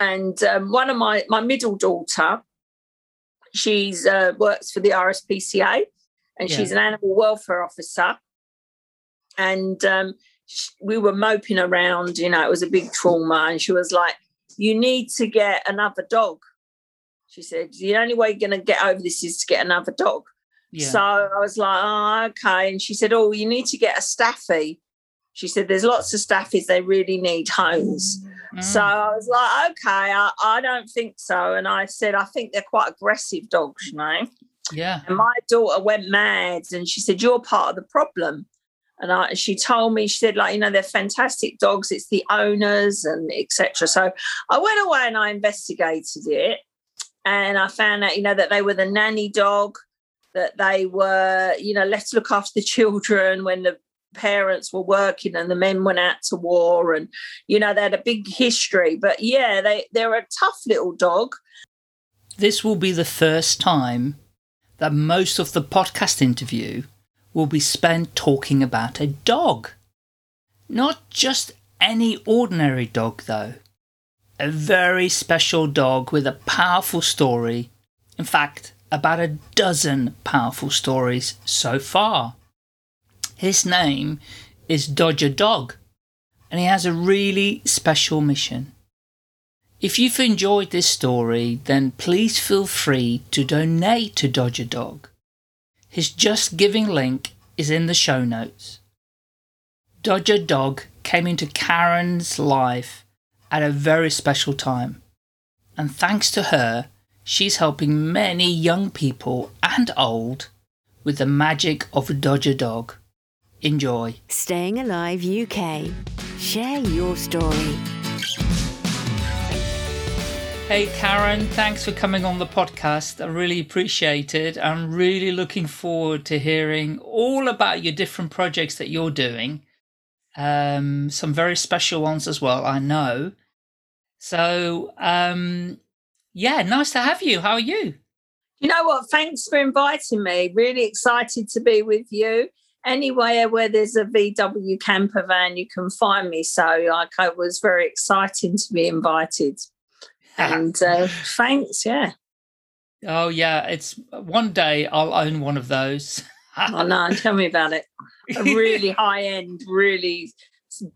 and um, one of my my middle daughter, she's uh, works for the RSPCA, and Yeah. she's an animal welfare officer. And um, sh- we were moping around, you know, it was a big trauma, and she was like, "You need to get another dog." She said, "The only way you're going to get over this is to get another dog." Yeah. So I was like, oh, okay. And she said, oh, you need to get a staffy. She said, there's lots of staffies, they really need homes. Mm. So I was like, okay, I, I don't think so. And I said, I think they're quite aggressive dogs, you know. yeah. And my daughter went mad and she said, You're part of the problem. And I, she told me, she said, like, you know, they're fantastic dogs, it's the owners and etc. So I went away and I investigated it and I found out, you know, that they were the nanny dog, that they were, you know, let's look after the children when the parents were working and the men went out to war and you know they had a big history but yeah they they're a tough little dog This will be the first time that most of the podcast interview will be spent talking about a dog. Not just any ordinary dog, though. A very special dog with a powerful story. In fact, about a dozen powerful stories so far. His name is Dodger Dog, and he has a really special mission. If you've enjoyed this story, then please feel free to donate to Dodger Dog. His Just Giving link is in the show notes. Dodger Dog came into Karen's life at a very special time, and thanks to her, she's helping many young people and old with the magic of Dodger Dog. Enjoy. Staying Alive UK. Share your story. Hey Karen, thanks for coming on the podcast. I really appreciate it. I'm really looking forward to hearing all about your different projects that you're doing. Um, some very special ones as well, I know. So, um, yeah, nice to have you. How are you? You know what? Thanks for inviting me. Really excited to be with you. Anywhere where there's a VW camper van, you can find me. So, like, I was very exciting to be invited. And uh, thanks. Yeah. Oh yeah, it's one day I'll own one of those. Oh, no, tell me about it. A really high end, really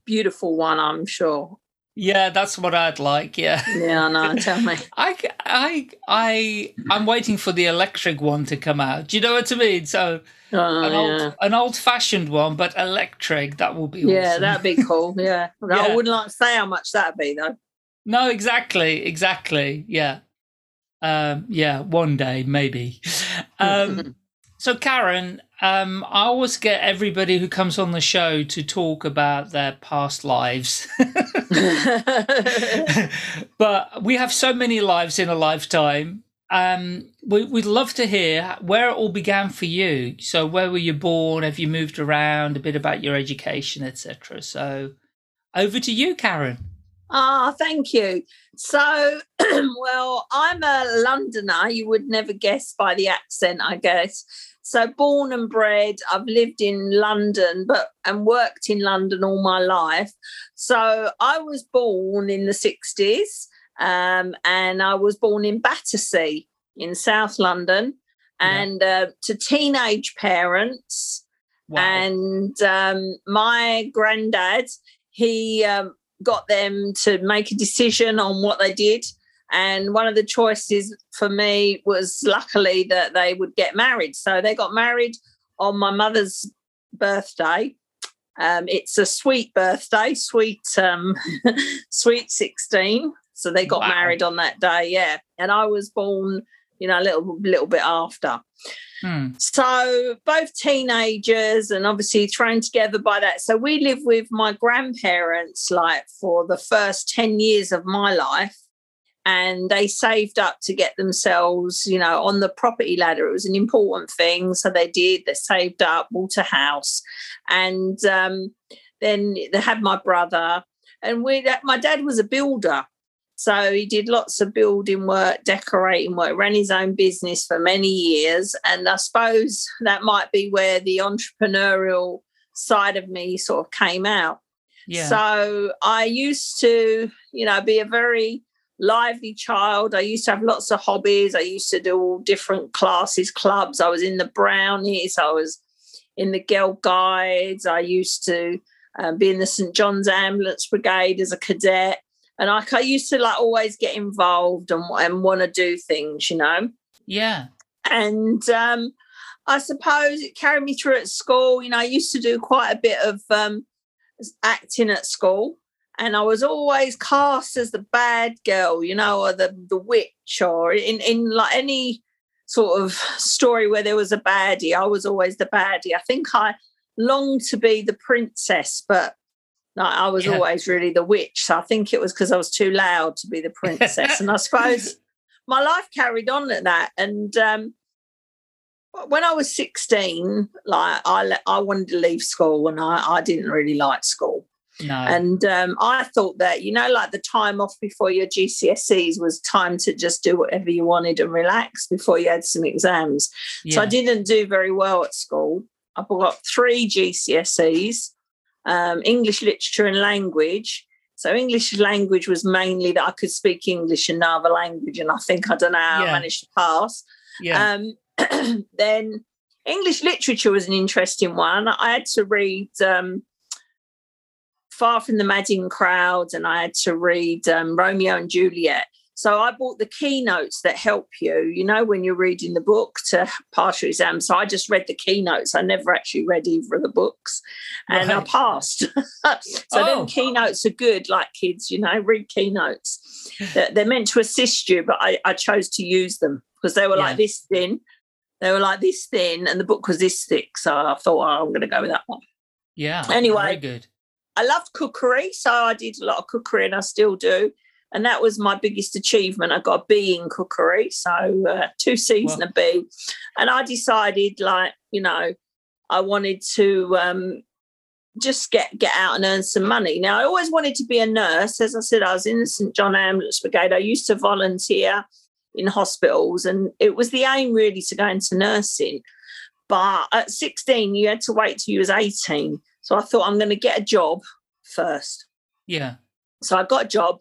beautiful one, I'm sure. yeah, that's what I'd like. Yeah. Yeah, know. Tell me. I, I, I, I'm waiting for the electric one to come out. Do you know what I mean? So Oh, an yeah. old, an old-fashioned one, but electric. That will be Yeah, awesome. that'd be cool. Yeah. Yeah. I wouldn't like to say how much that'd be, though. No, exactly, exactly. Yeah, um, yeah. One day, maybe. Um, so, Karen, um, I always get everybody who comes on the show to talk about their past lives. but we have so many lives in a lifetime. Um, we, we'd love to hear where it all began for you. So, where were you born? Have you moved around? A bit about your education, etc. So, over to you, Karen. Ah, thank you. So, well, I'm a Londoner. You would never guess by the accent, I guess. So, born and bred, I've lived in London, but and worked in London all my life. So, I was born in the 60s, um, and I was born in Battersea in South London, Yeah. and uh, to teenage parents. Wow. And um, my granddad, he um, got them to make a decision on what they did. And one of the choices for me was luckily that they would get married. So they got married on my mother's birthday. Um, it's a sweet birthday, sweet, um, sweet 16. So they got Wow. married on that day, yeah. And I was born, you know, a little little bit after. Hmm. So both teenagers and obviously thrown together by that. So we lived with my grandparents like for the first 10 years of my life. And they saved up to get themselves, you know, on the property ladder. It was an important thing. So they did, they saved up, bought a house. And um, then they had my brother. And we my dad was a builder. So he did lots of building work, decorating work, ran his own business for many years. And I suppose that might be where the entrepreneurial side of me sort of came out. Yeah. So I used to, you know, be a very lively child. I used to have lots of hobbies. I used to do all different classes, clubs. I was in the Brownies. I was in the Girl Guides. I used to um, be in the St John's Ambulance Brigade as a cadet. And I, I used to like always get involved and, and want to do things, you know. Yeah. And um, I suppose it carried me through at school. You know, I used to do quite a bit of um, acting at school and I was always cast as the bad girl, you know, or the the witch, or in in like any sort of story where there was a baddie, I was always the baddie. I think I longed to be the princess, but like, I was yeah. always really the witch. So I think it was because I was too loud to be the princess, and I suppose my life carried on at that. And um, when I was sixteen, like I I wanted to leave school, and I I didn't really like school. No. And um, I thought that, you know, like the time off before your GCSEs was time to just do whatever you wanted and relax before you had some exams. Yeah. So I didn't do very well at school. I got three GCSEs um, English literature and language. So English language was mainly that I could speak English and other language. And I think, I don't know how yeah. I managed to pass. Yeah. Um, then English literature was an interesting one. I had to read. Um, Far from the Madding Crowd, and I had to read um, Romeo and Juliet. So I bought the keynotes that help you, you know, when you're reading the book to pass your exam. So I just read the keynotes. I never actually read either of the books and right. I passed. so oh. then keynotes are good, like kids, you know, read keynotes. They're meant to assist you, but I, I chose to use them because they were yeah. like this thin. They were like this thin and the book was this thick. So I thought, oh, I'm going to go with that one. Yeah. Anyway, good. I loved cookery, so I did a lot of cookery, and I still do. And that was my biggest achievement. I got a B in cookery, so uh, two C's and a B. And I decided, like you know, I wanted to um, just get get out and earn some money. Now, I always wanted to be a nurse. As I said, I was in the St John Ambulance Brigade. I used to volunteer in hospitals, and it was the aim really to go into nursing. But at 16, you had to wait till you was 18 so I thought I'm going to get a job first. Yeah. So I got a job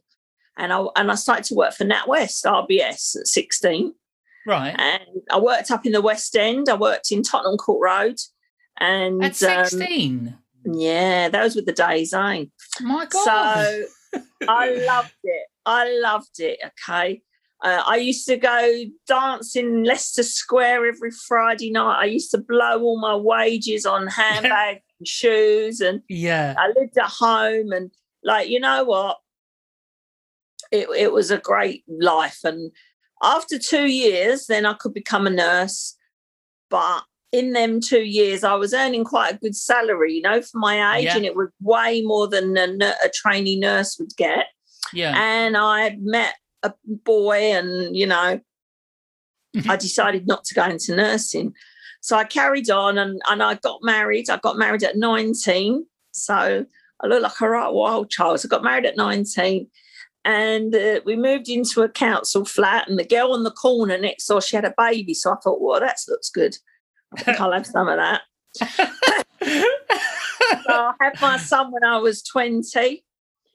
and I and I started to work for NatWest RBS at 16. Right. And I worked up in the West End. I worked in Tottenham Court Road. And at 16. Um, yeah, those were the days, eh? My God. So I loved it. I loved it. Okay. Uh, I used to go dancing Leicester Square every Friday night. I used to blow all my wages on handbags and shoes, and yeah, I lived at home. And like, you know what? It it was a great life. And after two years, then I could become a nurse. But in them two years, I was earning quite a good salary, you know, for my age, yeah. and it was way more than a, a trainee nurse would get. Yeah. And I met a boy and you know i mm-hmm. decided not to go into nursing so i carried on and, and i got married i got married at 19 so i look like a right wild child so i got married at 19 and uh, we moved into a council flat and the girl on the corner next door she had a baby so i thought well that looks good i think i'll have some of that so i had my son when i was 20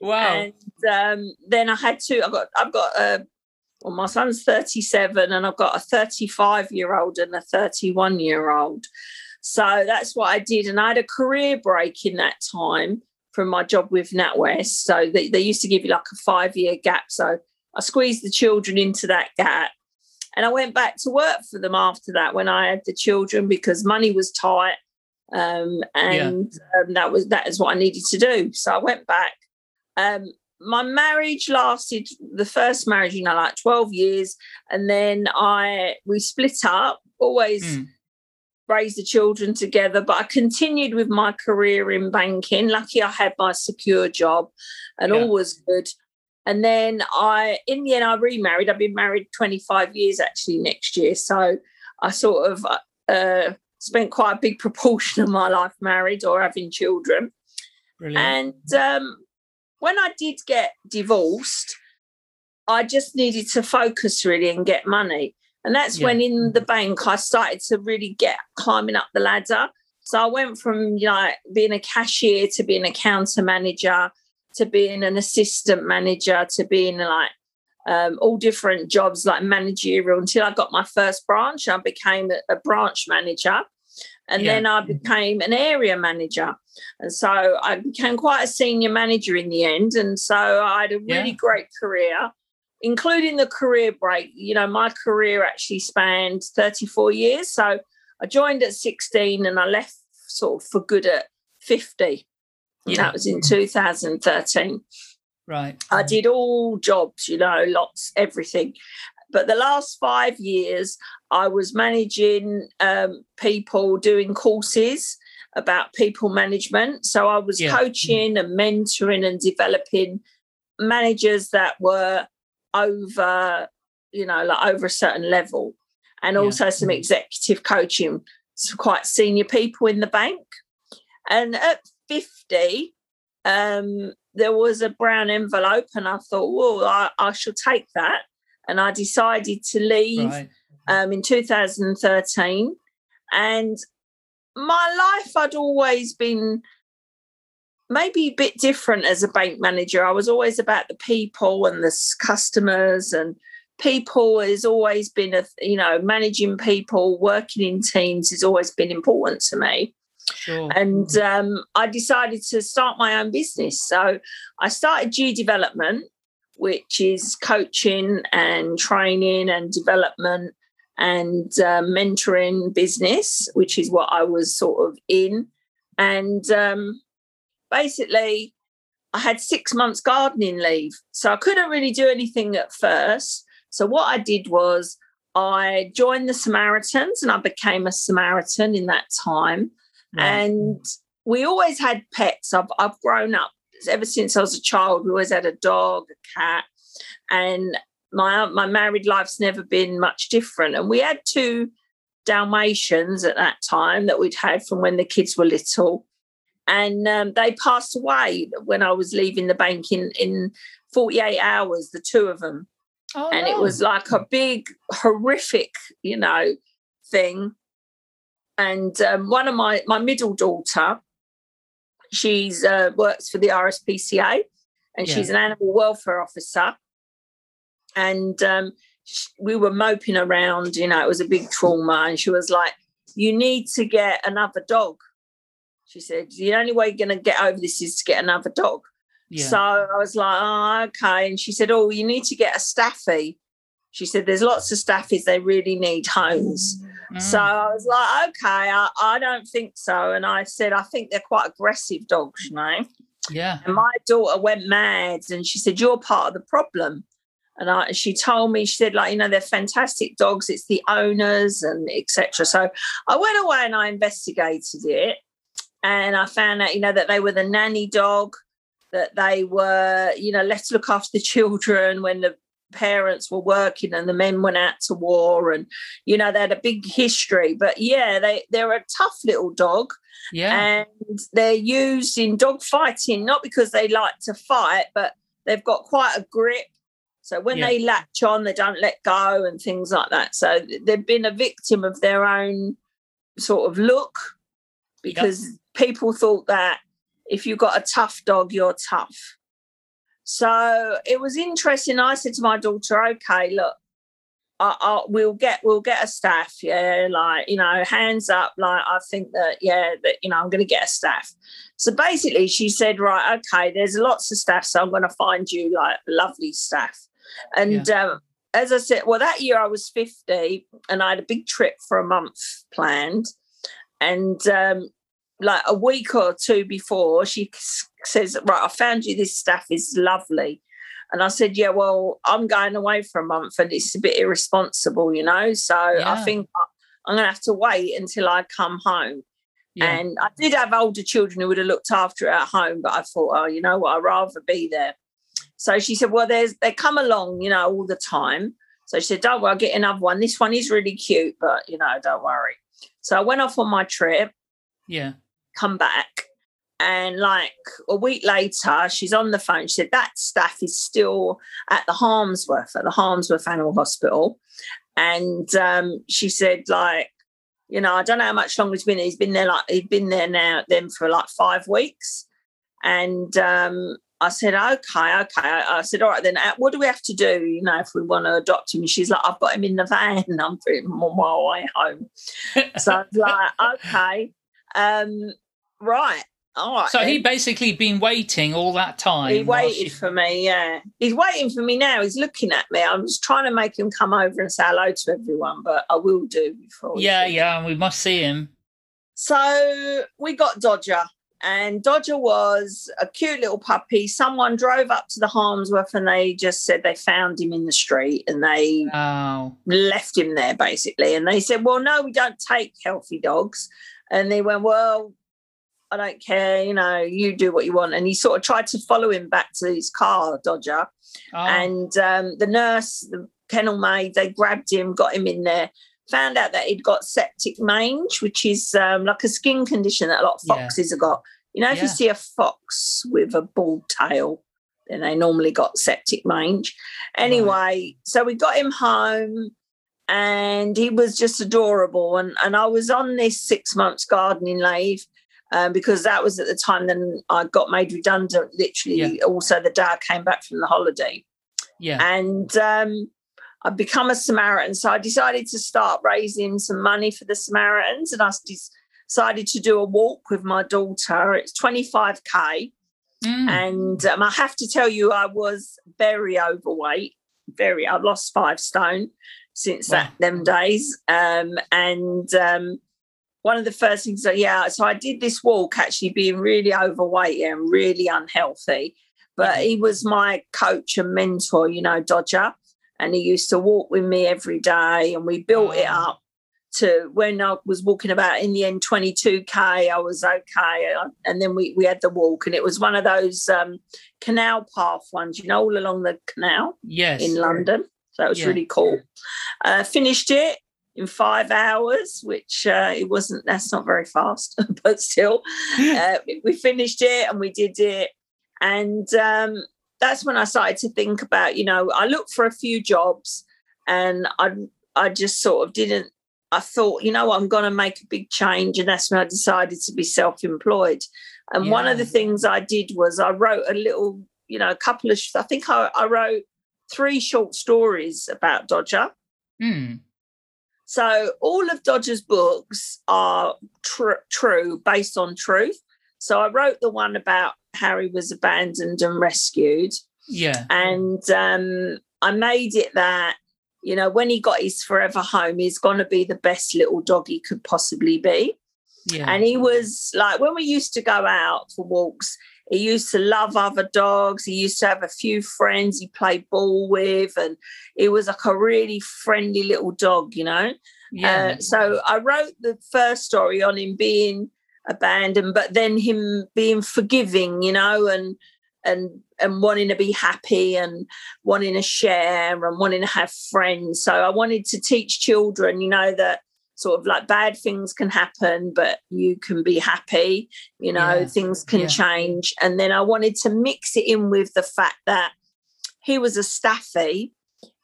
Wow. And um, then I had to, I've got, I've got a, well, my son's 37 and I've got a 35 year old and a 31 year old. So that's what I did. And I had a career break in that time from my job with NatWest. So they, they used to give you like a five year gap. So I squeezed the children into that gap. And I went back to work for them after that when I had the children because money was tight. Um, and yeah. um, that was that is what I needed to do. So I went back um, my marriage lasted the first marriage, you know, like 12 years. And then I we split up, always mm. Raised the children together. But I continued with my career in banking. Lucky I had my secure job and yeah. all was good. And then I, in the end, I remarried. I've been married 25 years actually next year. So I sort of uh, spent quite a big proportion of my life married or having children. Brilliant. And um, when I did get divorced, I just needed to focus really and get money. And that's yeah. when in the bank I started to really get climbing up the ladder. So I went from you know being a cashier to being a counter manager to being an assistant manager to being like um, all different jobs like managerial until I got my first branch. I became a, a branch manager and Yeah. then I became an area manager. And so I became quite a senior manager in the end. And so I had a really Yeah. great career, including the career break. You know, my career actually spanned 34 years. So I joined at 16 and I left sort of for good at 50. Yeah. that was in 2013. Right. I did all jobs, you know, lots, everything. But the last five years, I was managing um, people doing courses about people management. So I was Yeah. coaching and mentoring and developing managers that were over, you know, like over a certain level, and Yeah. also some executive coaching, some quite senior people in the bank. And at 50, um, there was a brown envelope, and I thought, well, I, I shall take that. And I decided to leave Right. um, in 2013. And my life, I'd always been maybe a bit different as a bank manager. I was always about the people and the customers, and people has always been a, you know, managing people, working in teams has always been important to me Sure. and um, I decided to start my own business. So I started Gee Development, which is coaching and training and development and uh, mentoring business, which is what I was sort of in. And um, basically, I had six months gardening leave, so I couldn't really do anything at first. So what I did was I joined the Samaritans, and I became a Samaritan in that time Right. and we always had pets. I've, I've grown up ever since I was a child. We always had a dog, a cat, and my my married life's never been much different. And we had two Dalmatians at that time that we'd had from when the kids were little, and um, they passed away when I was leaving the bank in in forty eight hours. The two of them Oh, and it was like a big horrific you know thing and um, one of my my middle daughter she's uh, works for the rspca and Yeah. she's an animal welfare officer and um, sh- we were moping around you know it was a big trauma and she was like you need to get another dog she said the only way you're going to get over this is to get another dog Yeah. so I was like, oh, okay. And she said, oh, you need to get a staffy. She said, there's lots of staffies, they really need homes. Mm. So I was like, okay, I, I don't think so. And I said, I think they're quite aggressive dogs, you know. yeah. And my daughter went mad and she said, You're part of the problem. And I, she told me, she said, like, you know, they're fantastic dogs. It's the owners and etc. So I went away and I investigated it. And I found out, you know, that they were the nanny dog, that they were, you know, left to look after the children when the parents were working and the men went out to war. And, you know, they had a big history. But yeah, they, they're a tough little dog Yeah. and they're used in dog fighting not because they like to fight but they've got quite a grip so when Yeah. they latch on they don't let go and things like that so they've been a victim of their own sort of look because people thought that if you've got a tough dog you're tough. So it was interesting. I said to my daughter okay look I, I, we'll get we'll get a staff yeah like you know hands up like i think that yeah that you know i'm going to get a staff. So basically she said right okay there's lots of staff so i'm going to find you like lovely staff. And um, as i said well that year i was 50 and i had a big trip for a month planned and um, like a week or two before she says right i found you this staff is lovely and I said, Yeah, well, I'm going away for a month and it's a bit irresponsible, you know. So I think I'm going to have to wait until I come home. Yeah. And I did have older children who would have looked after it at home, but I thought, Oh, you know what, I'd rather be there. So she said, Well, there's they come along, you know, all the time. So she said, Don't worry, I'll get another one. This one is really cute, but you know, don't worry. So I went off on my trip yeah. come back. And like a week later, she's on the phone. She said that staff is still at the Harmsworth, at the Harmsworth Animal Hospital. And um, she said, like, you know, I don't know how much longer he's been. there. He's been there like he's been there now then for like five weeks. And um, I said, okay, okay. I said, all right, then uh, what do we have to do, you know, if we want to adopt him? And she's like, I've got him in the van. I'm putting him on my way home. so I was like, okay, um, right. All right. So then. he basically been waiting all that time. He waited she- for me, yeah. He's waiting for me now. He's looking at me. I was trying to make him come over and say hello to everyone, but I will do before. Yeah, yeah, we must see him. So we got Dodger, and Dodger was a cute little puppy. Someone drove up to the Harmsworth and they just said they found him in the street and they Oh, left him there basically. And they said, Well, no, we don't take healthy dogs. And they went, Well, I don't care, you know, you do what you want. And he sort of tried to follow him back to his car, Dodger. oh. And um, the nurse, the kennel maid, they grabbed him, got him in there, found out that he'd got sarcoptic mange, which is um, like a skin condition that a lot of Yeah. foxes have got. You know, if Yeah. you see a fox with a bald tail, then they normally got sarcoptic mange. Anyway, so we got him home and he was just adorable. And, and I was on this six months gardening leave. Um, because that was at the time then I got made redundant, literally also the day I came back from the holiday yeah. and um, I've become a Samaritan. So I decided to start raising some money for the Samaritans, and I decided to do a walk with my daughter. It's 25k, Mm. and um, I have to tell you, I was very overweight. Very, I've lost five stone since that them days. Um, and um, one of the first things that yeah, so I did this walk actually being really overweight and really unhealthy. But he was my coach and mentor, you know, Dodger, and he used to walk with me every day, and we built it up to when I was walking about in the end 22k, I was okay, and then we we had the walk, and it was one of those um, canal path ones, you know, all along the canal yes. in London. So it was Yeah. really cool. Uh, finished it in five hours, which uh, it wasn't. That's not very fast, but still, uh, we finished it and we did it. And um, that's when I started to think about. You know, I looked for a few jobs, and I I just sort of didn't. I thought, you know, I'm going to make a big change, and that's when I decided to be self-employed. And one of the things I did was I wrote a little, you know, a couple of. I think I, I wrote three short stories about Dodger. Mm. So all of Dodger's books are tr- true, based on truth. So I wrote the one about Harry was abandoned and rescued, Yeah. and um, I made it that you know when he got his forever home, he's going to be the best little dog he could possibly be. Yeah. And he was like, when we used to go out for walks, he used to love other dogs. He used to have a few friends he played ball with, and he was like a really friendly little dog, you know. yeah. Uh, so I wrote the first story on him being abandoned, but then him being forgiving, you know, and and and wanting to be happy and wanting to share and wanting to have friends. So I wanted to teach children, you know, that sort of like bad things can happen, but you can be happy, you know, Yeah. things can Yeah. change. And then I wanted to mix it in with the fact that he was a staffy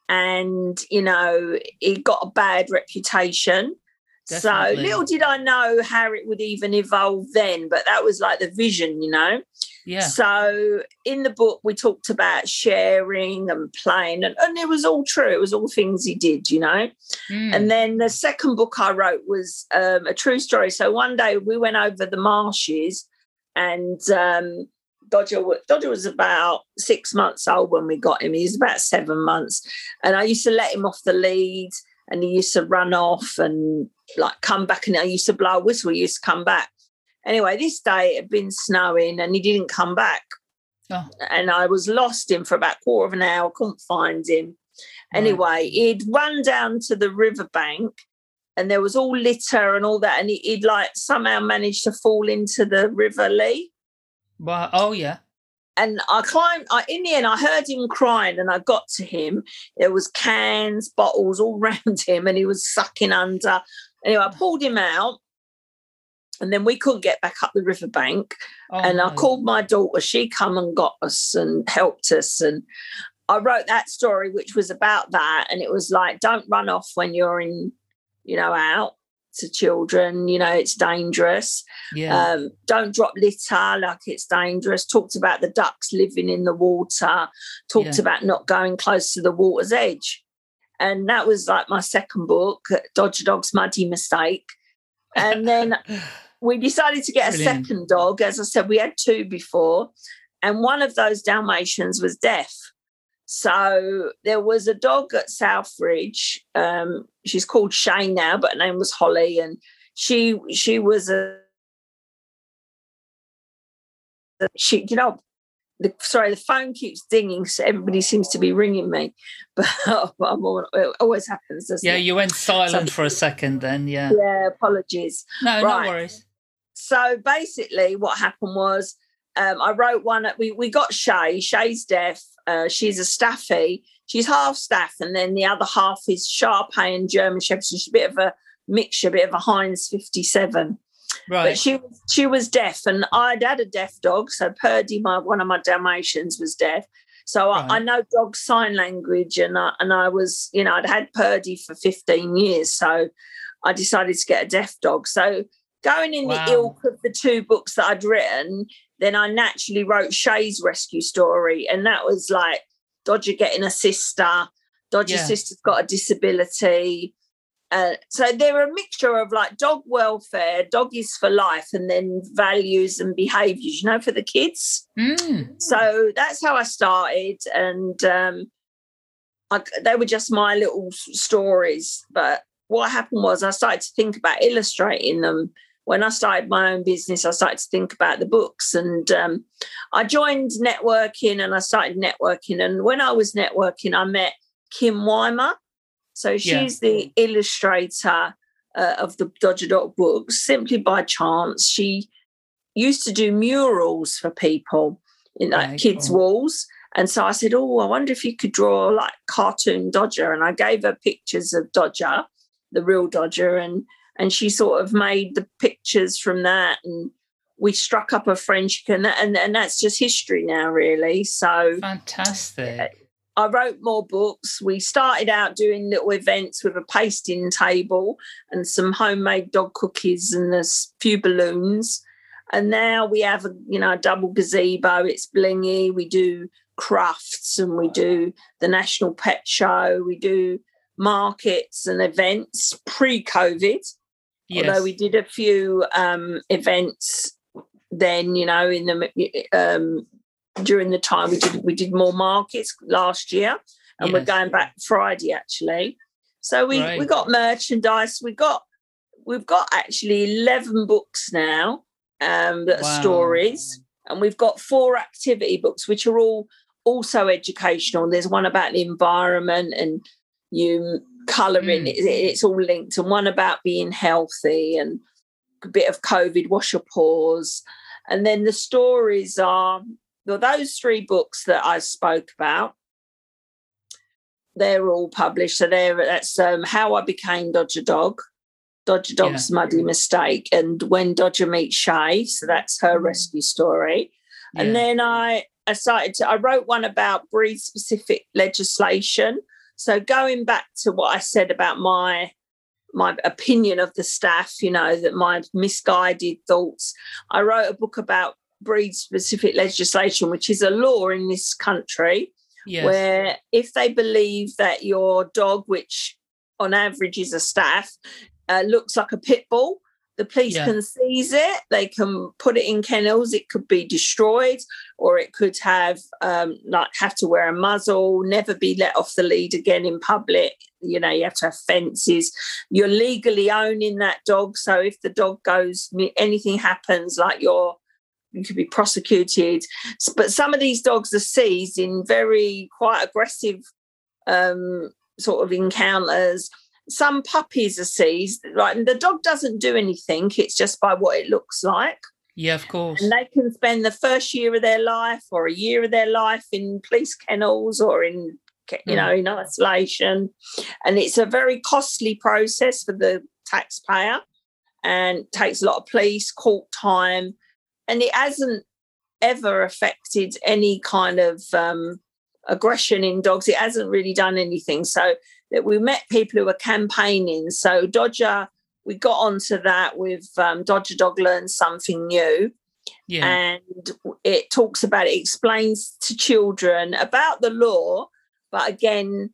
and, you know, he got a bad reputation. So little did I know how it would even evolve then, but that was like the vision, you know. yeah. So in the book, we talked about sharing and playing, and, and it was all true. It was all things he did, you know. Mm. And then the second book I wrote was um, a true story. So one day we went over the marshes, and um, Dodger, Dodger was about six months old when we got him. He was about seven months, and I used to let him off the lead, and he used to run off and like come back, and I used to blow a whistle. He used to come back. Anyway, this day it had been snowing, and he didn't come back Oh, and I was lost him for about a quarter of an hour, couldn't find him. Anyway, he'd run down to the riverbank and there was all litter and all that, and he, he'd like somehow managed to fall into the river Lee. well, oh yeah. And I climbed, I, in the end, I heard him crying and I got to him. There was cans, bottles all round him, and he was sucking under. Anyway, I pulled him out. And then we couldn't get back up the riverbank Oh, and I called my daughter. She come and got us and helped us. And I wrote that story, which was about that. And it was like, don't run off when you're in, you know, out. To children. You know, it's dangerous. Yeah. Um, don't drop litter like it's dangerous. Talked about the ducks living in the water. Talked Yeah. about not going close to the water's edge. And that was like my second book, Dodger Dog's Muddy Mistake. And then we decided to get a second dog. As I said, we had two before, and one of those Dalmatians was deaf. So there was a dog at Southridge. Um, she's called Shay now, but her name was Holly, and she she was a she. You know, the, sorry, the phone keeps dinging, so everybody seems to be ringing me. But I'm all, it always happens, doesn't yeah, it? you went silent for a second then, yeah. yeah, apologies. No, Right. no worries. so basically what happened was um, I wrote one we we got Shay. Shay's deaf. Uh, she's a staffy. She's half staff, and then the other half is Sharpei and German Shepherd. She's a bit of a mixture, a bit of a Heinz 57. Right. But she was she was deaf, and I'd had a deaf dog. So Purdy, my one of my Dalmatians, was deaf. So I, I know dog sign language, and I, and I was you know I'd had Purdy for 15 years, so I decided to get a deaf dog. So going in Wow. the ilk of the two books that I'd written, then I naturally wrote Shay's rescue story, and that was like Dodger getting a sister. Dodger's Yeah. sister's got a disability. Uh, so they're a mixture of like dog welfare, doggies for life, and then values and behaviours, you know, for the kids. Mm. So that's how I started, and um, I, they were just my little stories. But what happened was I started to think about illustrating them. When I started my own business, I started to think about the books, and um, I joined networking, and I started networking. And when I was networking, I met Kim Weimer. So Yeah. she's the illustrator uh, of the Dodger Dog books. Simply by chance, she used to do murals for people in like Right, kids' cool. walls. And so I said, Oh, I wonder if you could draw like cartoon Dodger. And I gave her pictures of Dodger, the real Dodger, and and she sort of made the pictures from that. And we struck up a friendship, and that, and, and that's just history now, really. So Fantastic. I wrote more books. We started out doing little events with a pasting table and some homemade dog cookies and a few balloons. And now we have a you know a double gazebo. It's blingy. We do crafts and we do the National Pet Show. We do markets and events pre-COVID. Yes. Although we did a few um, events then, you know, in the um, during the time we did we did more markets last year, and we're going back Friday actually. So we we got merchandise. We got we've got actually eleven books now um, that Wow. are stories, and we've got four activity books which are all also educational. There's one about the environment and you colouring. Mm. It, it's all linked, and one about being healthy and a bit of COVID. Wash your paws, and then the stories are well, those three books that I spoke about. They're all published. So there, that's um, how I became Dodger Dog, Dodger Dog's muddy mistake, and when Dodger meets Shay. So that's her rescue story. Yeah. And then I, I started to, I wrote one about breed specific legislation. So going back to what I said about my my opinion of the staff, you know, that my misguided thoughts, I wrote a book about breed specific legislation, which is a law in this country yes. where if they believe that your dog, which on average is a staff, uh, looks like a pit bull, the police Yeah. can seize it. They can put it in kennels. It could be destroyed, or it could have um, like have to wear a muzzle, never be let off the lead again in public. You know, you have to have fences. You're legally owning that dog, so if the dog goes, anything happens, like you're you could be prosecuted. But some of these dogs are seized in very quite aggressive um, sort of encounters. Some puppies are seized, right? And the dog doesn't do anything, it's just by what it looks like. Yeah, of course. And they can spend the first year of their life or a year of their life in police kennels or in, you know, in isolation. And it's a very costly process for the taxpayer and takes a lot of police court time. And it hasn't ever affected any kind of um, aggression in dogs. It hasn't really done anything. So that we met people who were campaigning. So Dodger we got onto that with um, Dodger Dog Learns Something New. Yeah. And it talks about it explains to children about the law, but again,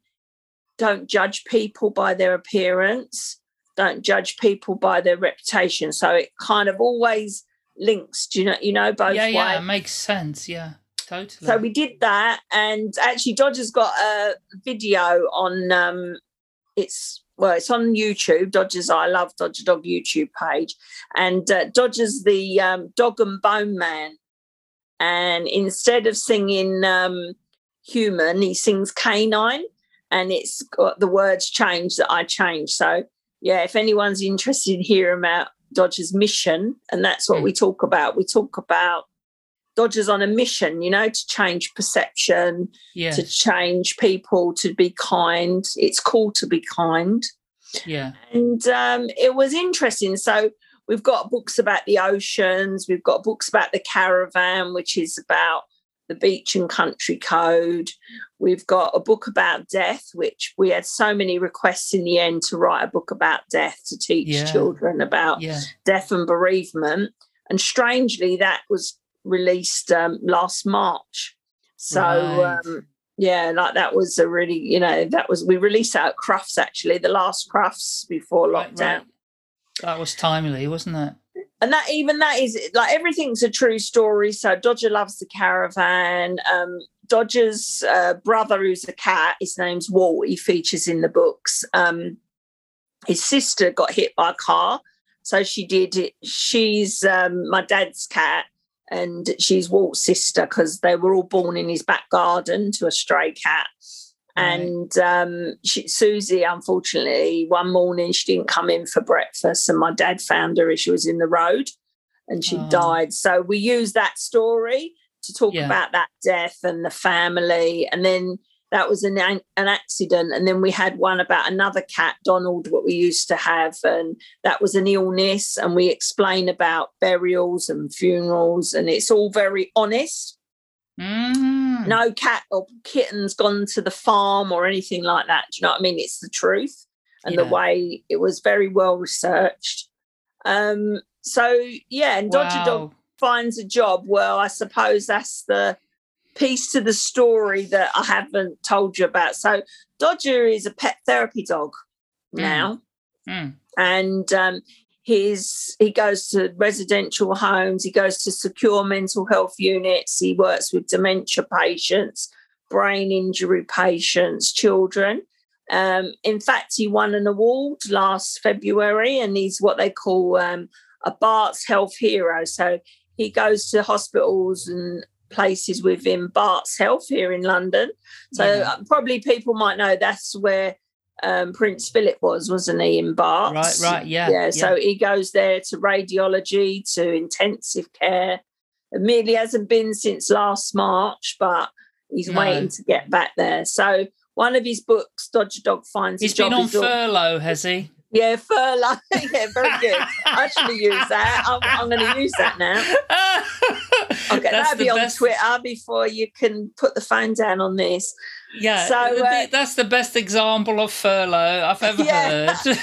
don't judge people by their appearance, don't judge people by their reputation. So it kind of always links, do you know, you know, both yeah, ways. yeah, it makes sense. Yeah, totally. So we did that, and actually, Dodger's got a video on. Um, it's well, it's on YouTube. Dodger's I love Dodger Dog YouTube page, and uh, Dodger's the um, Dog and Bone Man, and instead of singing um, human, he sings canine, and it's got the words changed that I changed. So yeah, if anyone's interested in hearing about Dodger's mission, and that's what Mm. we talk about. We talk about Dodger's on a mission, you know, to change perception, yeah, to change people, to be kind. It's cool to be kind. yeah, And um, it was interesting. So we've got books about the oceans, we've got books about the caravan, which is about the beach and country code. We've got a book about death, which we had so many requests in the end to write a book about death to teach Yeah. children about yeah. death and bereavement. And strangely, that was released um, last March. So, Right. um, yeah, like that was a really, you know, that was, we released that at Crufts actually, the last Crufts before Right, lockdown. right. That was timely, wasn't it? And that, even that is like everything's a true story. So, Dodger loves the caravan. Um, Dodger's uh, brother, who's a cat, his name's Walt, he features in the books. Um, his sister got hit by a car. So she did it. She's um, my dad's cat, and she's Walt's sister because they were all born in his back garden to a stray cat. Right. And um, she, Susie, unfortunately, one morning she didn't come in for breakfast, and my dad found her as she was in the road, and she Oh. died. So we use that story to talk Yeah. about that death and the family, and then that was an an accident, and then we had one about another cat, Donald, what we used to have, and that was an illness, and we explain about burials and funerals, and it's all very honest Mm. no cat or kitten's gone to the farm or anything like that. Do you know what I mean? It's the truth and the way it was very well researched. Um, so yeah, and Dodger Dog finds a job. Well, I suppose that's the piece to the story that I haven't told you about. So Dodger is a pet therapy dog Mm. now Mm. and um, he's he goes to residential homes he goes to secure mental health units he works with dementia patients brain injury patients children um, in fact he won an award last february and he's what they call um, a bart's health hero so he goes to hospitals and places within bart's health here in london so Yeah. uh, probably people might know that's where um, Prince Philip was, wasn't he, in Barts? Right, right, yeah, yeah. yeah. So he goes there to radiology, to intensive care. Admittedly, hasn't been since last March, but he's No. waiting to get back there. So one of his books, Dodger Dog finds He's been on furlough, has he? Yeah, furlough. yeah, very good. I actually use that. I'm, I'm going to use that now. Okay, that'll be on best- Twitter before you can put the phone down on this. Yeah, So, uh, that's the best example of furlough I've ever Yeah. heard.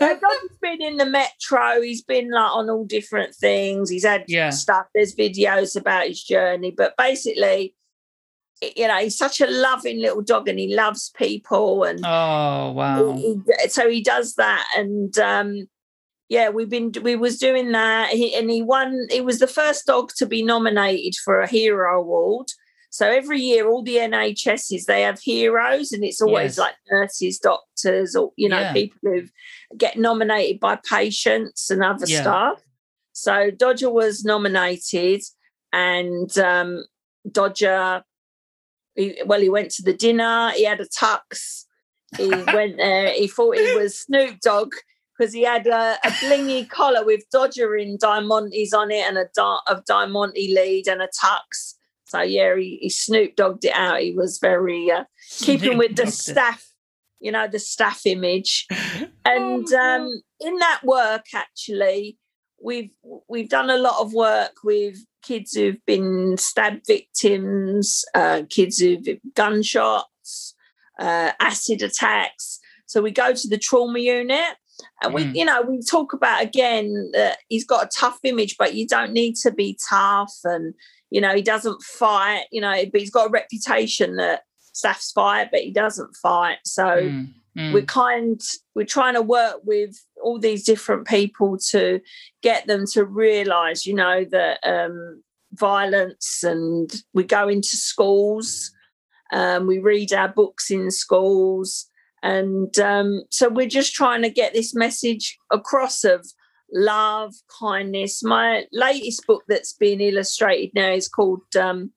Dodger's been in the metro. He's been like on all different things. He's had Yeah. stuff. There's videos about his journey, but basically, you know, he's such a loving little dog, and he loves people. And oh wow! he, he- so he does that. And um, yeah, we've been we was doing that. He, and he won. He was the first dog to be nominated for a hero award. So every year, all the NHSs they have heroes, and it's always Yes. like nurses, doctors, or you know, Yeah. people who get nominated by patients and other Yeah. stuff. So Dodger was nominated, and um, Dodger, he, well, he went to the dinner. He had a tux. He went there. He thought he was Snoop Dogg because he had a, a blingy collar with Dodger in Diamantes on it and a da- of Diamante lead and a tux. So yeah, he, he Snoop Dogged it out. He was very uh, keeping with the Snoop-Dogged it. staff, you know, the staff image. And Oh, um, in that work, actually, we've we've done a lot of work with kids who've been stabbed victims, uh, kids who've gunshots, uh, acid attacks. So we go to the trauma unit, And we, Mm. you know, we talk about again that he's got a tough image, but you don't need to be tough. And, you know, he doesn't fight, you know, but he's got a reputation that Staff's fight, but he doesn't fight. So Mm, mm. we're kind we're trying to work with all these different people to get them to realize you know that um violence and we go into schools um we read our books in schools and um so we're just trying to get this message across of love kindness my latest book that's being illustrated now is called um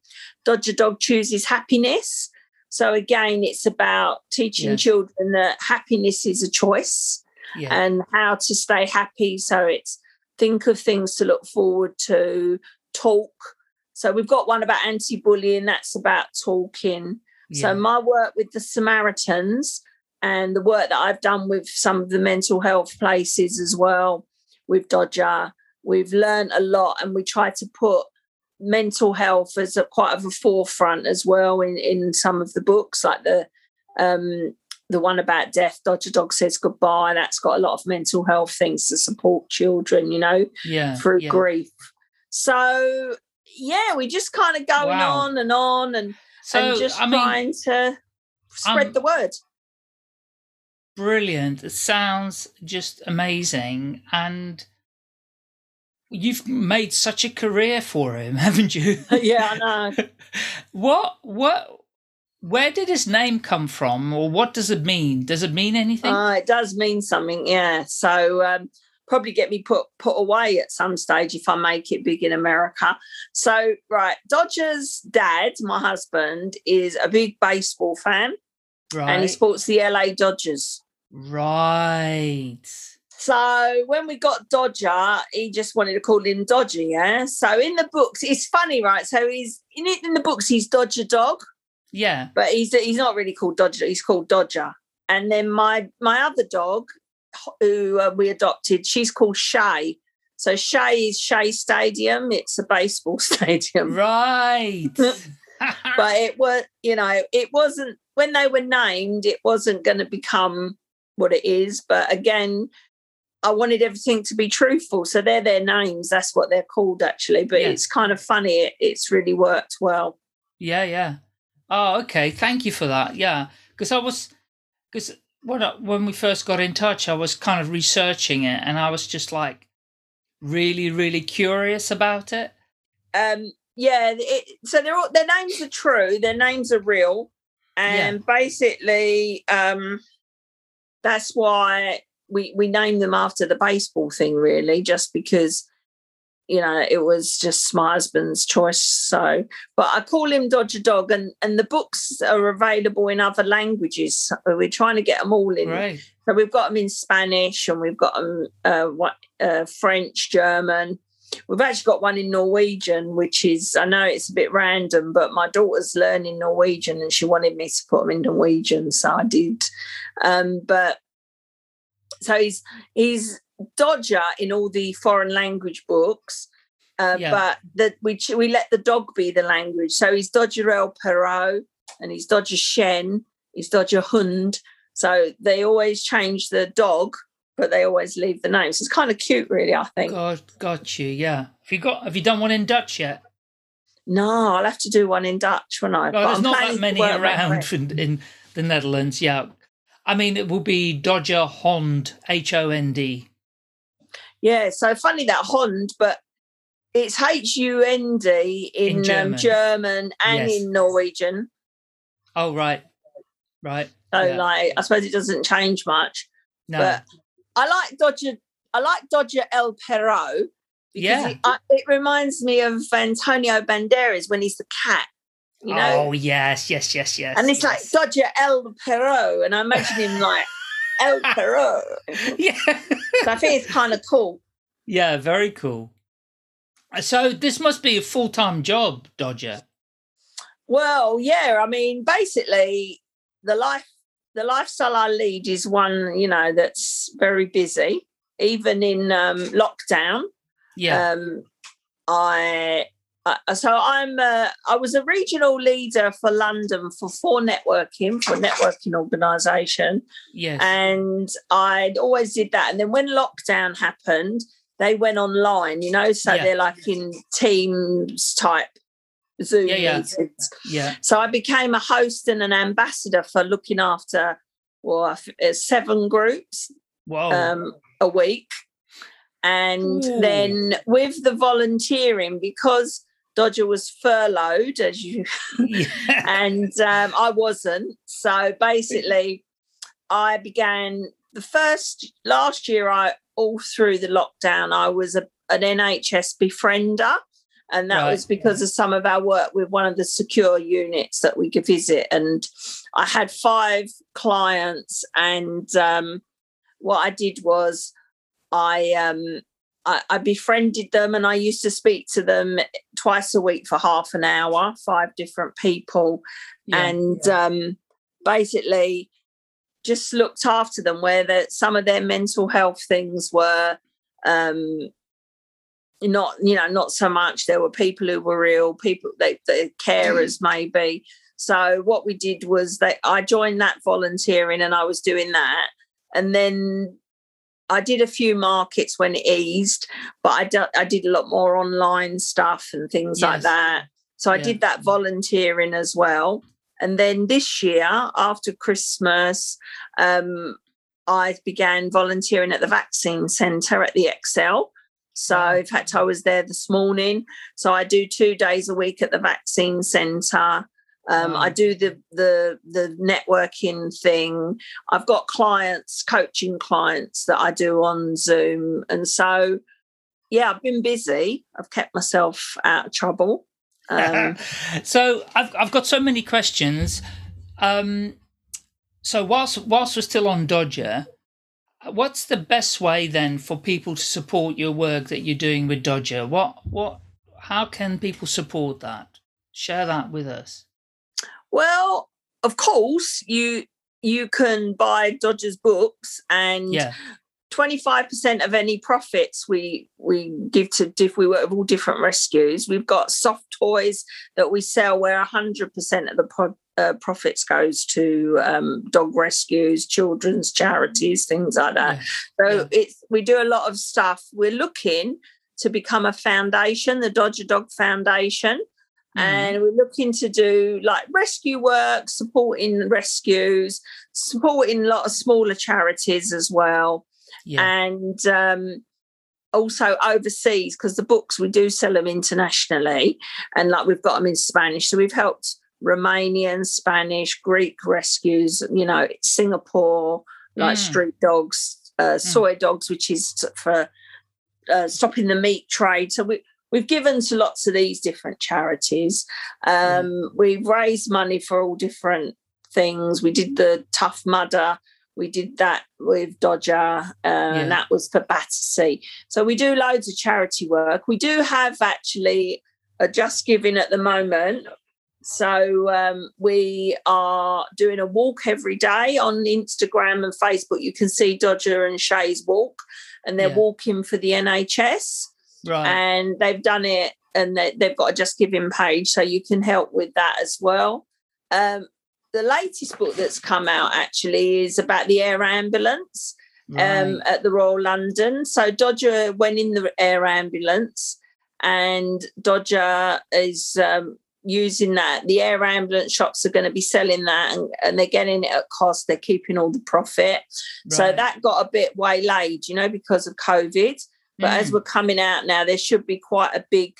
dodger dog chooses happiness so again, it's about teaching Yes. children that happiness is a choice yeah. and how to stay happy. So it's think of things to look forward to, talk. So we've got one about anti-bullying. That's about talking. yeah. So my work with the Samaritans and the work that I've done with some of the mental health places as well with Dodger, we've learned a lot and we try to put mental health as a quite of a forefront as well in, in some of the books, like the um the one about death, Dodger Dog says goodbye. That's got a lot of mental health things to support children, you know yeah. through yeah. grief. So yeah, we just kind of going Wow. on and on and, So, and just I mean, trying to spread um, the word. brilliant. It sounds just amazing. And you've made such a career for him, haven't you? yeah, I know. what, what, where did his name come from or what does it mean? Does it mean anything? Uh, it does mean something, yeah. So um, probably get me put put away at some stage if I make it big in America. So right, Dodgers' dad, my husband, is a big baseball fan, right. and he supports the LA Dodgers. right. So when we got Dodger, he just wanted to call him Dodger, yeah. So in the books, it's funny, right? So he's in it in the books, he's Dodger Dog, Yeah. but he's he's not really called Dodger. He's called Dodger. And then my my other dog, who uh, we adopted, she's called Shay. So Shay is Shea Stadium. It's a baseball stadium, Right. but it was you know it wasn't when they were named. It wasn't going to become what it is. But again. I wanted everything to be truthful, so they're their names. That's what they're called, actually. But Yeah. it's kind of funny. It, it's really worked well. Yeah, yeah. Oh, okay. Thank you for that. Yeah, because I was, because when I, when we first got in touch, I was kind of researching it, and I was just like, really, really curious about it. um yeah it, so they're all their names are true their names are real and basically um that's why we we named them after the baseball thing really just because you know it was just my husband's choice so but i call him dodger dog and and the books are available in other languages So we're trying to get them all in Right. so we've got them in Spanish and we've got them uh, what, uh, French, German. We've actually got one in Norwegian, which is, I know it's a bit random, but my daughter's learning Norwegian and she wanted me to put them in Norwegian. So I did. Um, but so he's, he's Dodger in all the foreign language books. Uh, Yeah. But that we we let the dog be the language. So he's Dodger El Perro and he's Dodger Chien, he's Dodger Hund, so they always change the dog, but they always leave the name. So it's kind of cute, really. I think. Got got you. Yeah. Have you got? Have you done one in Dutch yet? No, I'll have to do one in Dutch when I. No, there's I'm not that many around in, in the Netherlands. Yeah. I mean, it will be Dodger Hond, H O N D. Yeah, so funny that Hond, but it's H U N D in, In German. Um, German and Yes. in Norwegian. Oh, right. Right. So Yeah. like, I suppose it doesn't change much. No. But I like Dodger. I like Dodger El Perro because Yeah. it, I, it reminds me of Antonio Banderas when he's the cat. You know, oh, yes, yes, yes, yes. and it's like. Dodger El Perro, and I imagine him like El Perro. yeah. So I think it's kind of cool. yeah, very cool. So this must be a full time job, Dodger. Well, yeah, I mean, basically, the life the lifestyle I lead is one, you know, that's very busy. Even in um, lockdown, Yeah. um, I uh, so I'm uh, I was a regional leader for London for for networking for networking organisation. Yes. And I'd always did that. And then when lockdown happened, they went online, you know, so Yeah. they're like in Teams type Zoom Yeah, yeah. meetings. yeah. So I became a host and an ambassador for looking after well I uh, seven groups um, a week. And Ooh. then with the volunteering, because Dodger was furloughed, as you yeah. and um, I wasn't. So basically, I began the first last year. I all through the lockdown, I was a, an NHS befriender, and that Right. was because of some of our work with one of the secure units that we could visit. And I had five clients, and um, what I did was I. Um, I, I befriended them and I used to speak to them twice a week for half an hour, five different people, Yeah. and um, basically just looked after them where the, some of their mental health things were um, not you know not so much. There were people who were ill people they, the carers maybe. So what we did was that i joined that volunteering and i was doing that. And then I did a few markets when it eased, but I, do, I did a lot more online stuff and things like that. So I Yeah. did that volunteering as well. And then this year, after Christmas, um, I began volunteering at the vaccine centre at the ExCeL. So, in fact, I was there this morning. So, I do two days a week at the vaccine centre. Um. I do the the the networking thing. I've got clients, coaching clients that I do on Zoom, and so yeah, I've been busy. I've kept myself out of trouble. Um, so I've I've got so many questions. Um, so whilst whilst we're still on Dodger, what's the best way then for people to support your work that you're doing with Dodger? What what how can people support that? Share that with us. Well, of course, you you can buy Dodgers books, and Yeah. 25% of any profits we we give to diff, we work with all different rescues we've got soft toys that we sell where 100% of the pro, uh, profits goes to um, dog rescues children's charities things like that yeah. so Yeah. it's we do a lot of stuff we're looking to become a foundation the dodger dog foundation Mhm. and we're looking to do like rescue work supporting rescues supporting a lot of smaller charities as well yeah. and um, also overseas because the books we do sell them internationally and like we've got them in spanish so we've helped romanian spanish greek rescues you know singapore like Mm. street dogs uh, Soi Dogs which is for uh, stopping the meat trade so we We've given to lots of these different charities. Um, We've raised money for all different things. We did the Tough Mudder we did that with Dodger, uh, and that was for Battersea. So we do loads of charity work. We do have actually a Just Giving at the moment. So um, we are doing a walk every day on Instagram and Facebook. You can see Dodger and Shay's walk, and they're Yeah. walking for the NHS right. and they've done it and they, they've got a just giving page so you can help with that as well. Um, the latest book that's come out actually is about the air ambulance um, at the royal london. So dodger went in the air ambulance and dodger is um, using that. The air ambulance shops are going to be selling that and, and they're getting it at cost. They're keeping all the profit. So that got a bit waylaid you know because of covid but as Mm. we're coming out now, there should be quite a big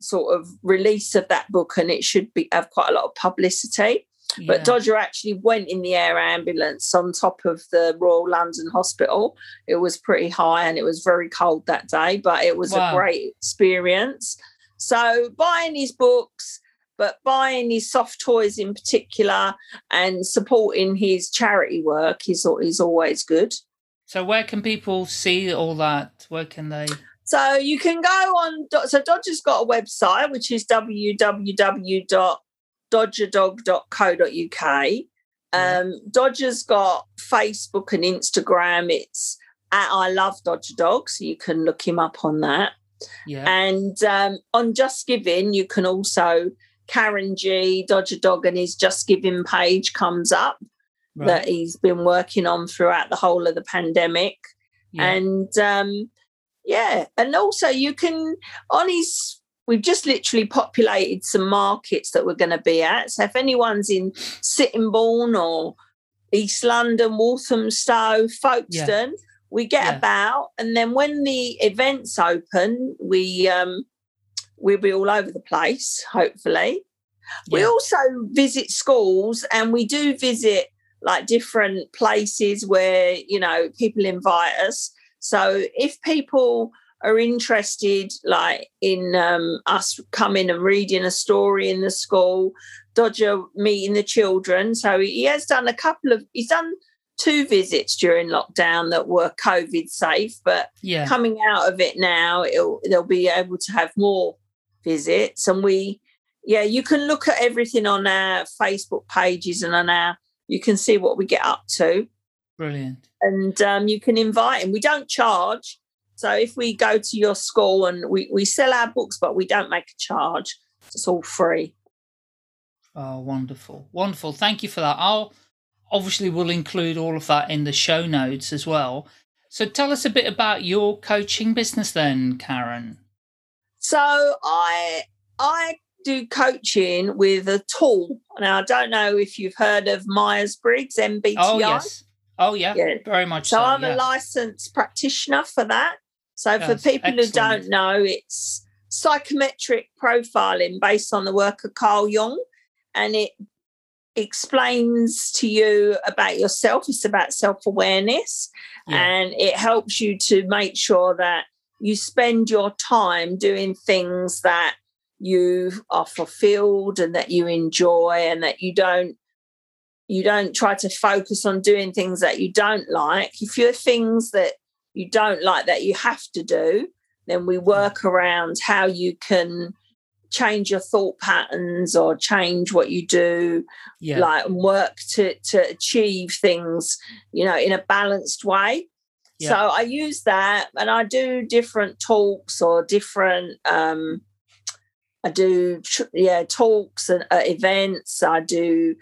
sort of release of that book, and it should be have quite a lot of publicity. But Dodger actually went in the air ambulance on top of the Royal London Hospital. It was pretty high, and it was very cold that day, but it was Wow. a great experience. So buying his books, but buying his soft toys in particular, and supporting his charity work is is always good. So where can people see all that? Where can they? So you can go on. So Dodger's got a website which is www.dodgerdog.co.uk. Um, Dodger's got Facebook and Instagram. It's at I love Dodger Dog, so you can look him up on that. Yeah. And um, on Just Giving, you can also Karen Gee, Dodger Dog, and his Just Giving page comes up right. that he's been working on throughout the whole of the pandemic. yeah. And um, yeah, and also you can on his. We've just literally populated some markets that we're going to be at. So if anyone's in Sittingbourne or East London, Walthamstow, Folkestone, we get Yeah. about, and then when the events open, we um, we'll be all over the place. Hopefully, we also visit schools, and we do visit like different places where you know people invite us. So if people are interested, like in um, us coming and reading a story in the school, Dodger meeting the children. So he has done a couple of. He's done two visits during lockdown that were COVID safe, but yeah. coming out of it now, it'll, they'll be able to have more visits. And we, yeah, you can look at everything on our Facebook pages and on our, you can see what we get up to. Brilliant. And um, you can invite him. We don't charge. So if we go to your school and we, we sell our books, but we don't make a charge, it's all free. Oh, wonderful. Wonderful. Thank you for that. I'll obviously we'll include all of that in the show notes as well. So tell us a bit about your coaching business then, Karen. So I I do coaching with a tool. Now I don't know if you've heard of Myers Briggs MBTI. Oh, yes. Oh, yeah. Yeah. Very much so. So I'm yeah. a licensed practitioner for that. So for people who don't know, it's psychometric profiling based on the work of Carl Jung, and it explains to you about yourself. It's about self awareness, Yeah. and it helps you to make sure that you spend your time doing things that you are fulfilled and that you enjoy and that you don't you don't try to focus on doing things that you don't like if you're things that you don't like that you have to do then we work around how you can change your thought patterns or change what you do yeah. like and work to to achieve things you know in a balanced way Yeah. so i use that and i do different talks or different um i do yeah talks and uh, events. I do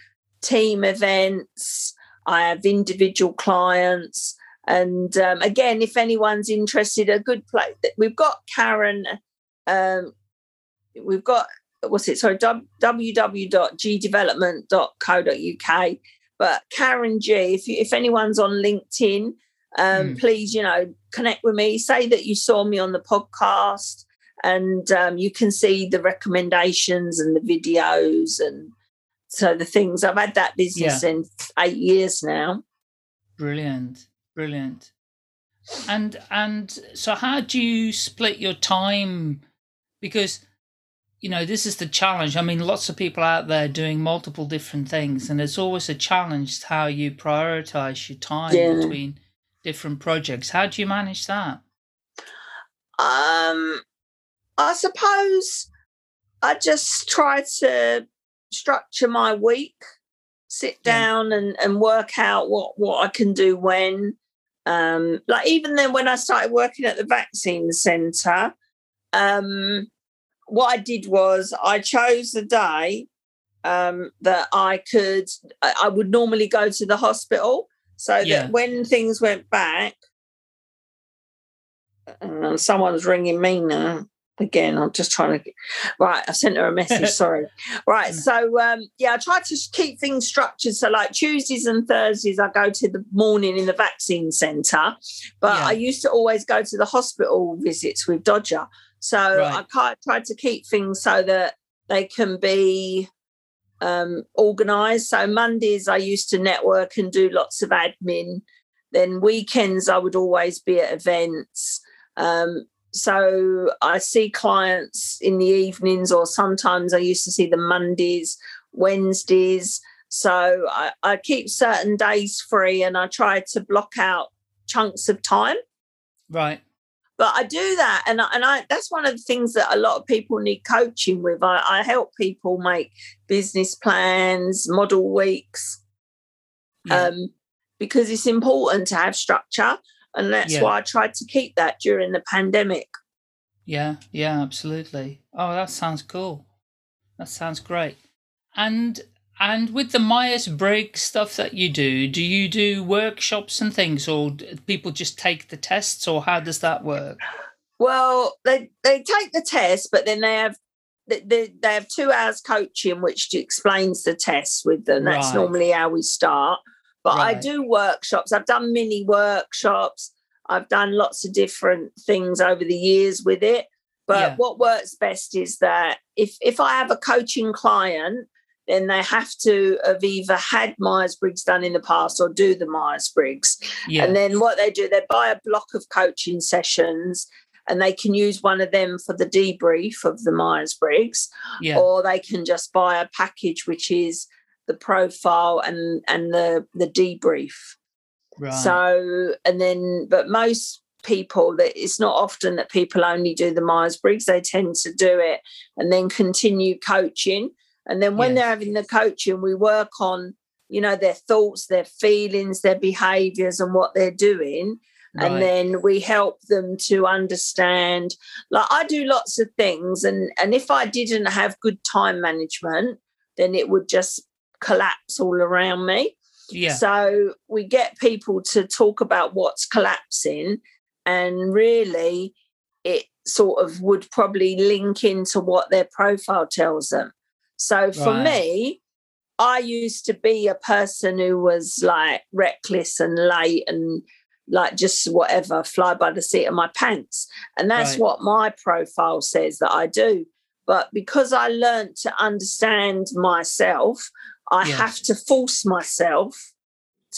team events. I have individual clients. And um, again if anyone's interested a good place we've got karen um we've got what's it sorry www.gdevelopment.co.uk but karen gee if you, if anyone's on linkedin um Mm. please you know connect with me. Say that you saw me on the podcast and um, you can see the recommendations and the videos and so the things i've had that business in eight years now Brilliant. Brilliant. And and so how do you split your time because you know this is the challenge. I mean lots of people out there doing multiple different things and it's always a challenge how you prioritize your time Yeah. between different projects. How do you manage that? Um, I suppose I just try to structure my week, sit down and, and work out what, what I can do when. Um, like even then when I started working at the vaccine centre, um, what I did was I chose the day um, that I could I would normally go to the hospital so Yeah. that when things went back and someone's ringing me now again i'm just trying to right i sent her a message sorry right so um yeah i try to keep things structured so like tuesdays and thursdays i go to the morning in the vaccine centre but Yeah. i used to always go to the hospital visits with dodger so Right. i can't try to keep things so that they can be um, organized. So Mondays I used to network and do lots of admin. Then weekends I would always be at events. Um, so I see clients in the evenings, or sometimes I used to see them Mondays, Wednesdays. So I, I keep certain days free and I try to block out chunks of time Right. but I do that, and I, and I that's one of the things that a lot of people need coaching with. I, I help people make business plans, model weeks, Yeah. um, because it's important to have structure, and that's Yeah. why I tried to keep that during the pandemic. Yeah, yeah, absolutely. Oh, that sounds cool. That sounds great. And and with the Myers Briggs stuff that you do, do you do workshops and things, or people just take the tests, or how does that work? Well, they they take the test, but then they have they, they, they have two hours coaching, which explains the test with them. That's Right. normally how we start. But I do workshops. I've done mini workshops. I've done lots of different things over the years with it. But Yeah. what works best is that if if I have a coaching client, then they have to have either had Myers Briggs done in the past or do the Myers Briggs. Yeah, And then what they do, they buy a block of coaching sessions and they can use one of them for the debrief of the Myers Briggs, yeah, or they can just buy a package which is the profile and and the the debrief. right. So and then but most people that it's not often that people only do the Myers Briggs, they tend to do it and then continue coaching. And then when Yes. they're having the coaching, we work on, you know, their thoughts, their feelings, their behaviors and what they're doing. right. And then we help them to understand. Like I do lots of things, and and if I didn't have good time management, then it would just collapse all around me. yeah, So we get people to talk about what's collapsing, and really, it sort of would probably link into what their profile tells them. So for Right. me, I used to be a person who was like reckless and late and like just whatever, fly by the seat of my pants. And that's Right. what my profile says that I do. But because I learned to understand myself, I have to force myself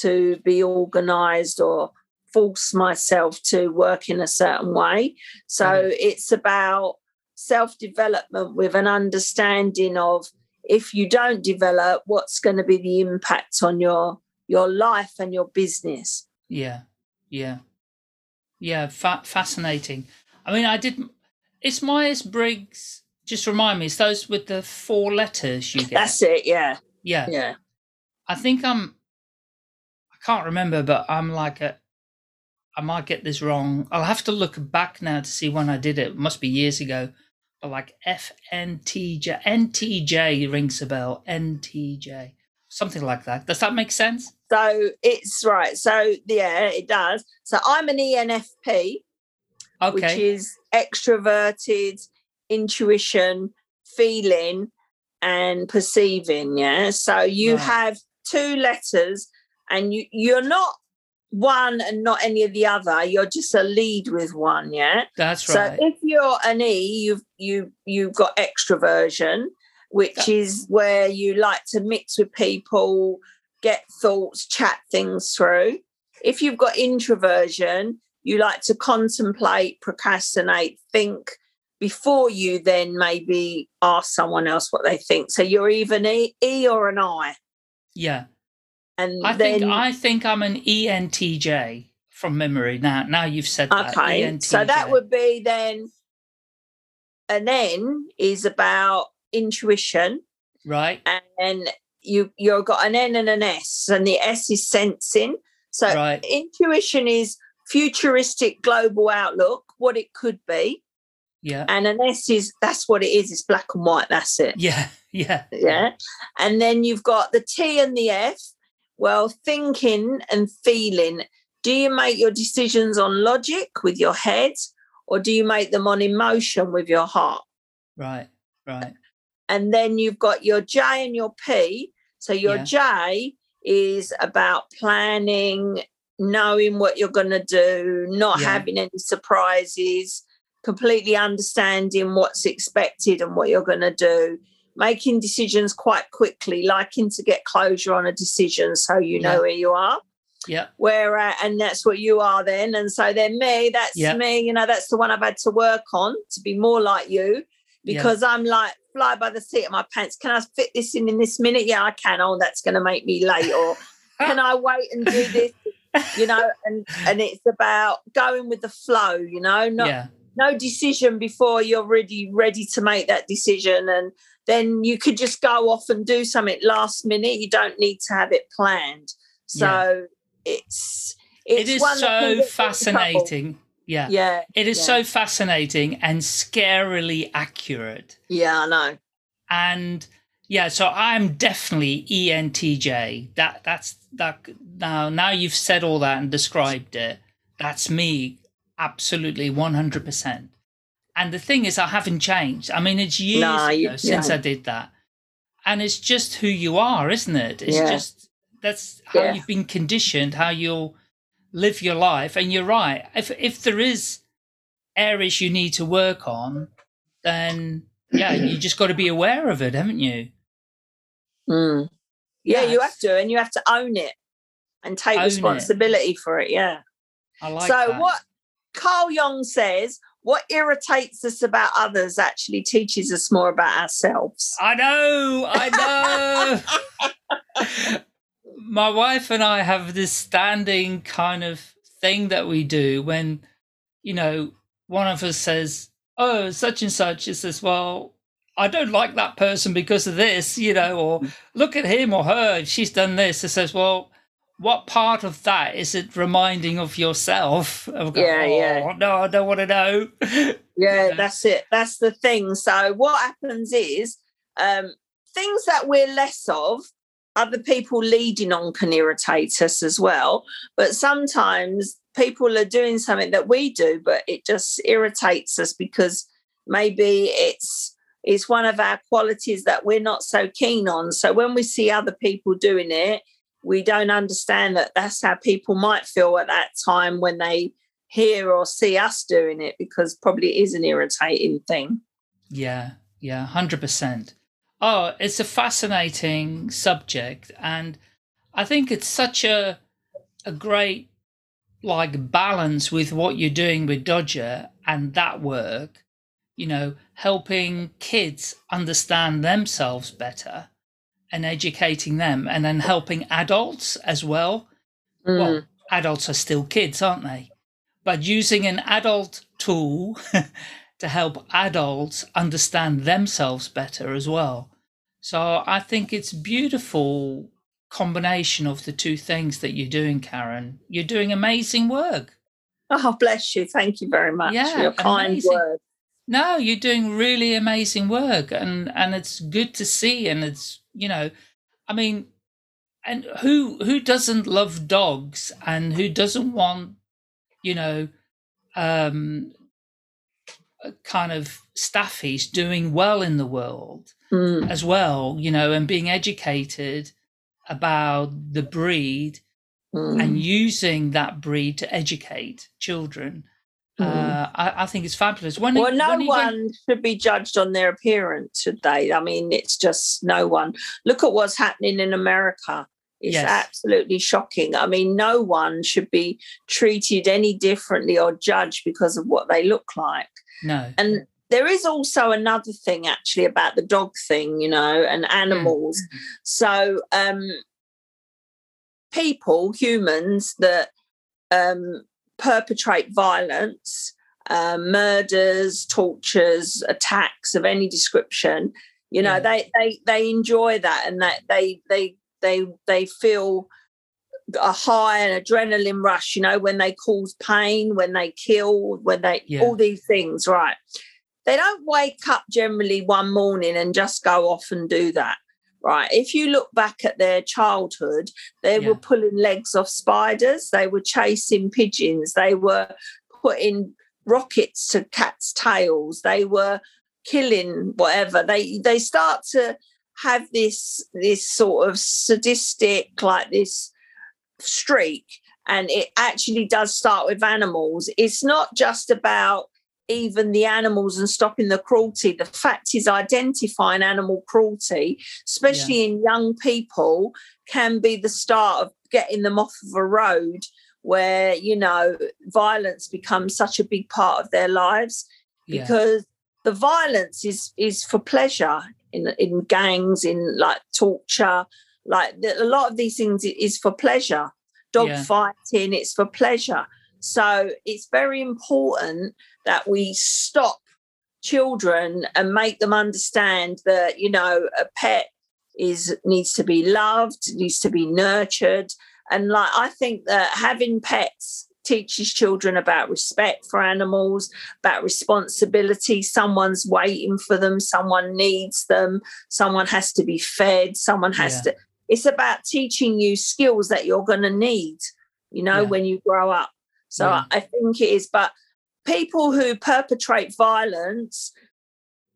to be organized or force myself to work in a certain way. So Mhm. it's about self development with an understanding of if you don't develop, what's going to be the impact on your your life and your business. yeah, yeah, yeah. Fa- fascinating. I mean, I didn't. It's Myers Briggs. Just remind me, it's those with the four letters you get. That's it. Yeah. Yeah. Yeah. I think I'm. I can't remember, but I'm like a. I might get this wrong. I'll have to look back now to see when I did it. It must be years ago. But like FNTJ, NTJ rings a bell. NTJ, something like that. Does that make sense? So it's right. So yeah, it does. So I'm an ENFP, which is extroverted, intuition, feeling, and perceiving. Yeah. So you Right. have two letters, and you you're not one and not any of the other. You're just a lead with one. Yeah. That's right. So if you're an E, you've you you've got extroversion, which is where you like to mix with people, get thoughts, chat things through. If you've got introversion, you like to contemplate, procrastinate, think before you then maybe ask someone else what they think. So you're either an E, e or an I. yeah. And I then think I think I'm an ENTJ from memory. Now, now you've said that. Okay, so that would be then an N is about intuition, right. and you you've got an N and an S, and the S is sensing. So Right. intuition is futuristic global outlook, what it could be, Yeah. and an S is that's what it is. It's black and white. That's it. Yeah. Yeah. Yeah. And then you've got the T and the F. Well, thinking and feeling. Do you make your decisions on logic with your head or do you make them on emotion with your heart? Right. Right. And then you've got your J and your P. So your Yeah. J is about planning, knowing what you're going to do, not Yeah. having any surprises, completely understanding what's expected and what you're going to do, making decisions quite quickly, liking to get closure on a decision so you know Yeah. where you are. Yeah. Where uh, and that's what you are then, and so then me, that's Yeah. me. You know, that's the one I've had to work on to be more like you, Yeah. because I'm like fly by the seat of my pants. Can I fit this in in this minute? Yeah, I can. Oh, that's going to make me late. Or can I wait and do this? You know, and and it's about going with the flow. You know, not yeah. No decision before you're really ready to make that decision, and then you could just go off and do something last minute. You don't need to have it planned. So it's It it's is one that can so get you in trouble. fascinating. Yeah. Yeah. It is yeah. so fascinating and scarily accurate. Yeah, I know. And yeah, so I'm definitely ENTJ. That that's that now now you've said all that and described it. That's me absolutely 100%. And the thing is I haven't changed. I mean it's years No, you- since yeah. I did that. And it's just who you are, isn't it? It's Yeah. just that's how Yeah. you've been conditioned, how you'll live your life. And you're right. If if there is areas you need to work on, then yeah, you just got to be aware of it, haven't you? Mm. Yeah, you have to, and you have to own it and take Own it. responsibility for it. Yeah. I like so that. what Carl Jung says, what irritates us about others actually teaches us more about ourselves. I know, I know. My wife and I have this standing kind of thing that we do when, you know, one of us says, "Oh, such and such," it says, "Well." I don't like that person because of this, you know, or mm. look at him or her, she's done this. It says, well, what part of that is it reminding of yourself? I've got, Yeah, yeah. "Oh, No, I don't want to know. Yeah, Yeah. that's it. That's the thing. So what happens is um, things that we're less of, other people leading on can irritate us as well. But sometimes people are doing something that we do, but it just irritates us because maybe it's it's one of our qualities that we're not so keen on. So when we see other people doing it, we don't understand that that's how people might feel at that time when they hear or see us doing it because probably it is an irritating thing. Yeah, yeah, hundred percent. Oh, it's a fascinating subject, and I think it's such a a great like balance with what you're doing with Dodger and that work. You know, helping kids understand themselves better and educating them, and then helping adults as well. Mm. Well, adults are still kids, aren't they? But using an adult tool to help adults understand themselves better as well. So I think it's beautiful combination of the two things that you're doing, Karen. You're doing amazing work. Oh, bless you. Thank you very much Yeah, for your kind amazing. words. No, you're doing really amazing work and and it's good to see and it's you know, I mean and who who doesn't love dogs and who doesn't want you know um kind of staffies doing well in the world Mm. as well, you know, and being educated about the breed Mm. and using that breed to educate children. Uh, I, I think it's fabulous. When well, no when one should be judged on their appearance, should they? I mean, it's just no one. Look at what's happening in America. It's Yes. absolutely shocking. I mean, no one should be treated any differently or judged because of what they look like. no, And there is also another thing actually about the dog thing, you know, and animals. So um people, humans that um perpetrate violence, um, murders, tortures, attacks of any description, you know, Yeah. they they they enjoy that and that they they they they feel a high and adrenaline rush, you know, when they cause pain, when they kill, when they Yeah. all these things, right? They don't wake up generally one morning and just go off and do that. Right. If you look back at their childhood, they Yeah. were pulling legs off spiders, they were chasing pigeons, they were putting rockets to cats' tails, they were killing whatever. They they start to have this this sort of sadistic, like this streak and it actually does start with animals it's not just about even the animals and stopping the cruelty. The fact is identifying animal cruelty especially in young people can be the start of getting them off of a road where you know violence becomes such a big part of their lives yeah, because the violence is is for pleasure in in gangs in like torture. Like a lot of these things is for pleasure. Dog Yeah. fighting it's for pleasure. So it's very important that we stop children and make them understand that you know a pet is needs to be loved needs to be nurtured and like i think that having pets teaches children about respect for animals, about responsibility. Someone's waiting for them, someone needs them, someone has to be fed, someone has Yeah. to. It's about teaching you skills that you're going to need, you know, Yeah. when you grow up. So Yeah. I think it is. But people who perpetrate violence,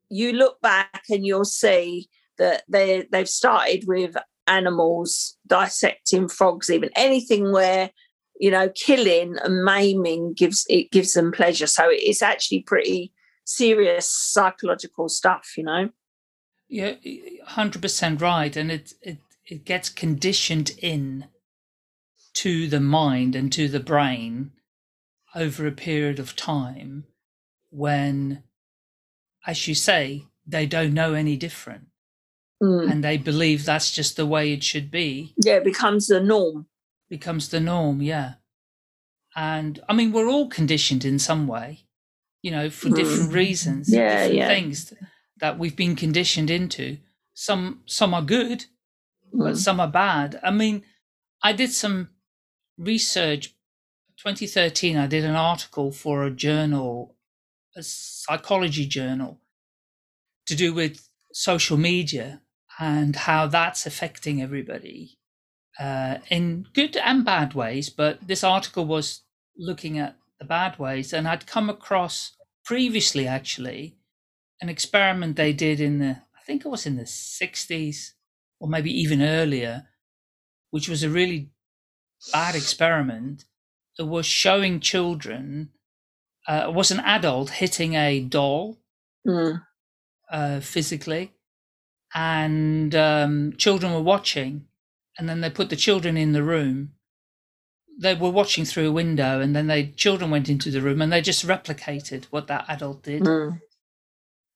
you look back and you'll see that they they've started with animals dissecting frogs even anything where you know killing and maiming gives it gives them pleasure. So it's actually pretty serious psychological stuff you know? Yeah, hundred percent right, and it it it gets conditioned in to the mind and to the brain over a period of time when, as you say, they don't know any different, Mm. and they believe that's just the way it should be. yeah it becomes the norm becomes the norm, yeah. And I mean, we're all conditioned in some way, you know, for different Mm. reasons, Yeah, different yeah. things that we've been conditioned into. Some some are good, but Mm. some are bad. I mean, I did some research. 2013, I did an article for a journal, a psychology journal, to do with social media and how that's affecting everybody uh, in good and bad ways. But this article was looking at the bad ways, and I'd come across previously, actually, an experiment they did in the, I think it was in the 60s or maybe even earlier, which was a really bad experiment. It was showing children, uh, was an adult hitting a doll Mm. uh, physically, and um, children were watching, and then they put the children in the room. They were watching through a window, and then they children went into the room, and they just replicated what that adult did. Mm.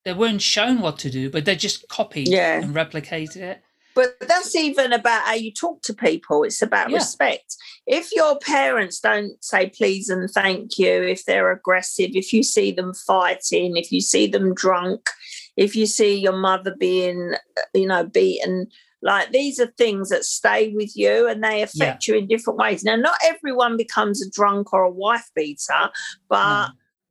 They weren't shown what to do, but they just copied Yeah. and replicated it. But that's even about how you talk to people. It's about Yeah. respect. If your parents don't say please and thank you, if they're aggressive, if you see them fighting, if you see them drunk, if you see your mother being, you know, beaten, like these are things that stay with you and they affect you in different ways. Now, not everyone becomes a drunk or a wife beater, but No.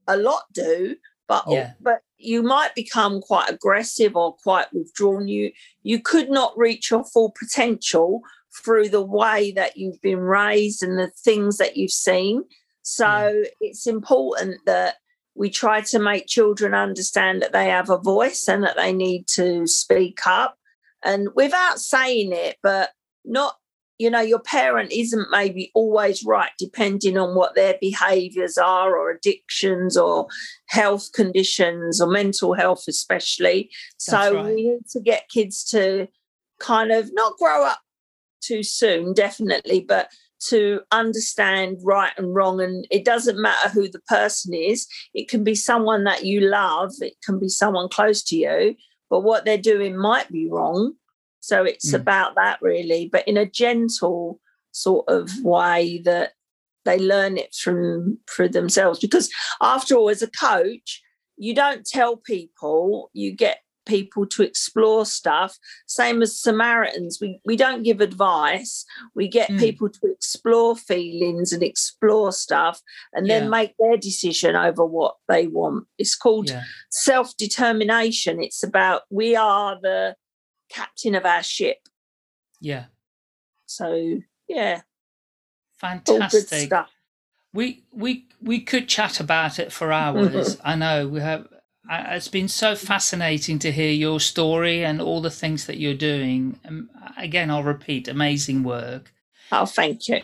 a lot do. But oh, Yeah. but you might become quite aggressive or quite withdrawn. You you could not reach your full potential through the way that you've been raised and the things that you've seen. So it's important that we try to make children understand that they have a voice and that they need to speak up and without saying it, but not you know your parent isn't maybe always right depending on what their behaviors are or addictions or health conditions or mental health especially. So right. we need to get kids to kind of not grow up too soon definitely but to understand right and wrong. And it doesn't matter who the person is it can be someone that you love it can be someone close to you but what they're doing might be wrong so it's Mm. about that really, but in a gentle sort of way that they learn it from for themselves. Because after all, as a coach, you don't tell people, you get people to explore stuff. Same as Samaritans, we, we don't give advice. We get Mm. people to explore feelings and explore stuff and then make their decision over what they want. It's called Yeah. self determination. It's about we are the captain of our ship. Yeah. So yeah, Fantastic. stuff. We we we could chat about it for hours. I know we have. It's been so fascinating to hear your story and all the things that you're doing. Um, again, I'll repeat: amazing work. Oh, thank you.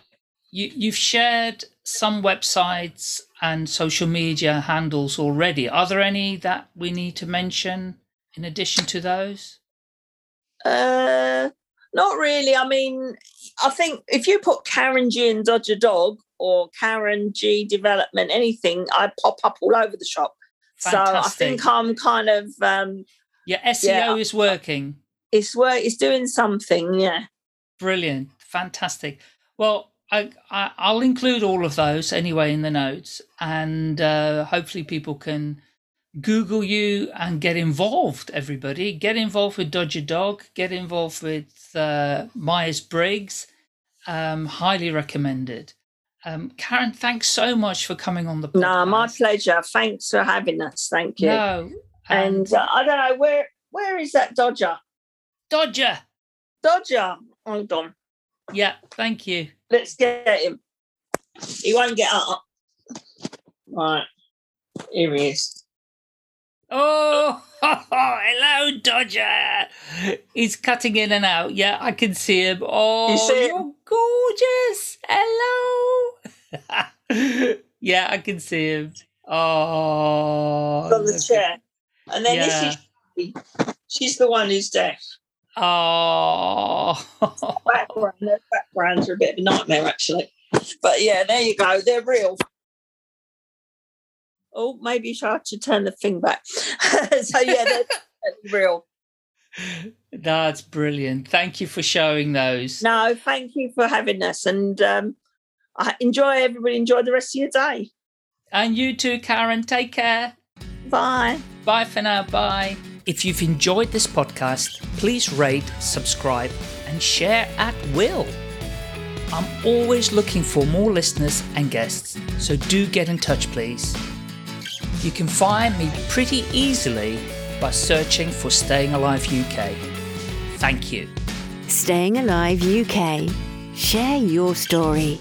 You you've shared some websites and social media handles already. Are there any that we need to mention in addition to those? Uh, not really. I mean, I think if you put Karen Gee and Dodger Dog or Karen Gee Development, anything, I pop up all over the shop. So I think I'm kind of um, Yeah, SEO Yeah. is working. it's work. It's doing something. Yeah. Brilliant, fantastic. Well, I, I I'll include all of those anyway in the notes, and uh, hopefully people can Google you and get involved. Everybody, get involved with Dodger Dog. Get involved with uh, Myers Briggs. Um, highly recommended. Um, Karen, thanks so much for coming on the podcast. No, my pleasure. Thanks for having us. Thank you. No. um, and uh, I don't know where where is that Dodger? Dodger. Dodger. Hold on. Yeah, thank you. Let's get him. He won't get up. Right. Here he is. Oh, hello, Dodger. He's cutting in and out. Yeah, I can see him. Oh, you see you're gorgeous. Hello. yeah, I can see him. Oh, on the chair. And then Yeah. this is. She's the one who's deaf. Oh, Background, their backgrounds are a bit of a nightmare actually. But yeah, there you go. They're real. Oh, maybe I should turn the thing back. so yeah, they're real. that's brilliant. Thank you for showing those. No, thank you for having us, and um, I enjoy everybody. Enjoy the rest of your day. And you too, Karen. Take care. Bye. Bye for now. Bye. If you've enjoyed this podcast, please rate, subscribe, and share at will. I'm always looking for more listeners and guests, so do get in touch, please. You can find me pretty easily by searching for Staying Alive UK. Thank you. Staying Alive UK. Share your story.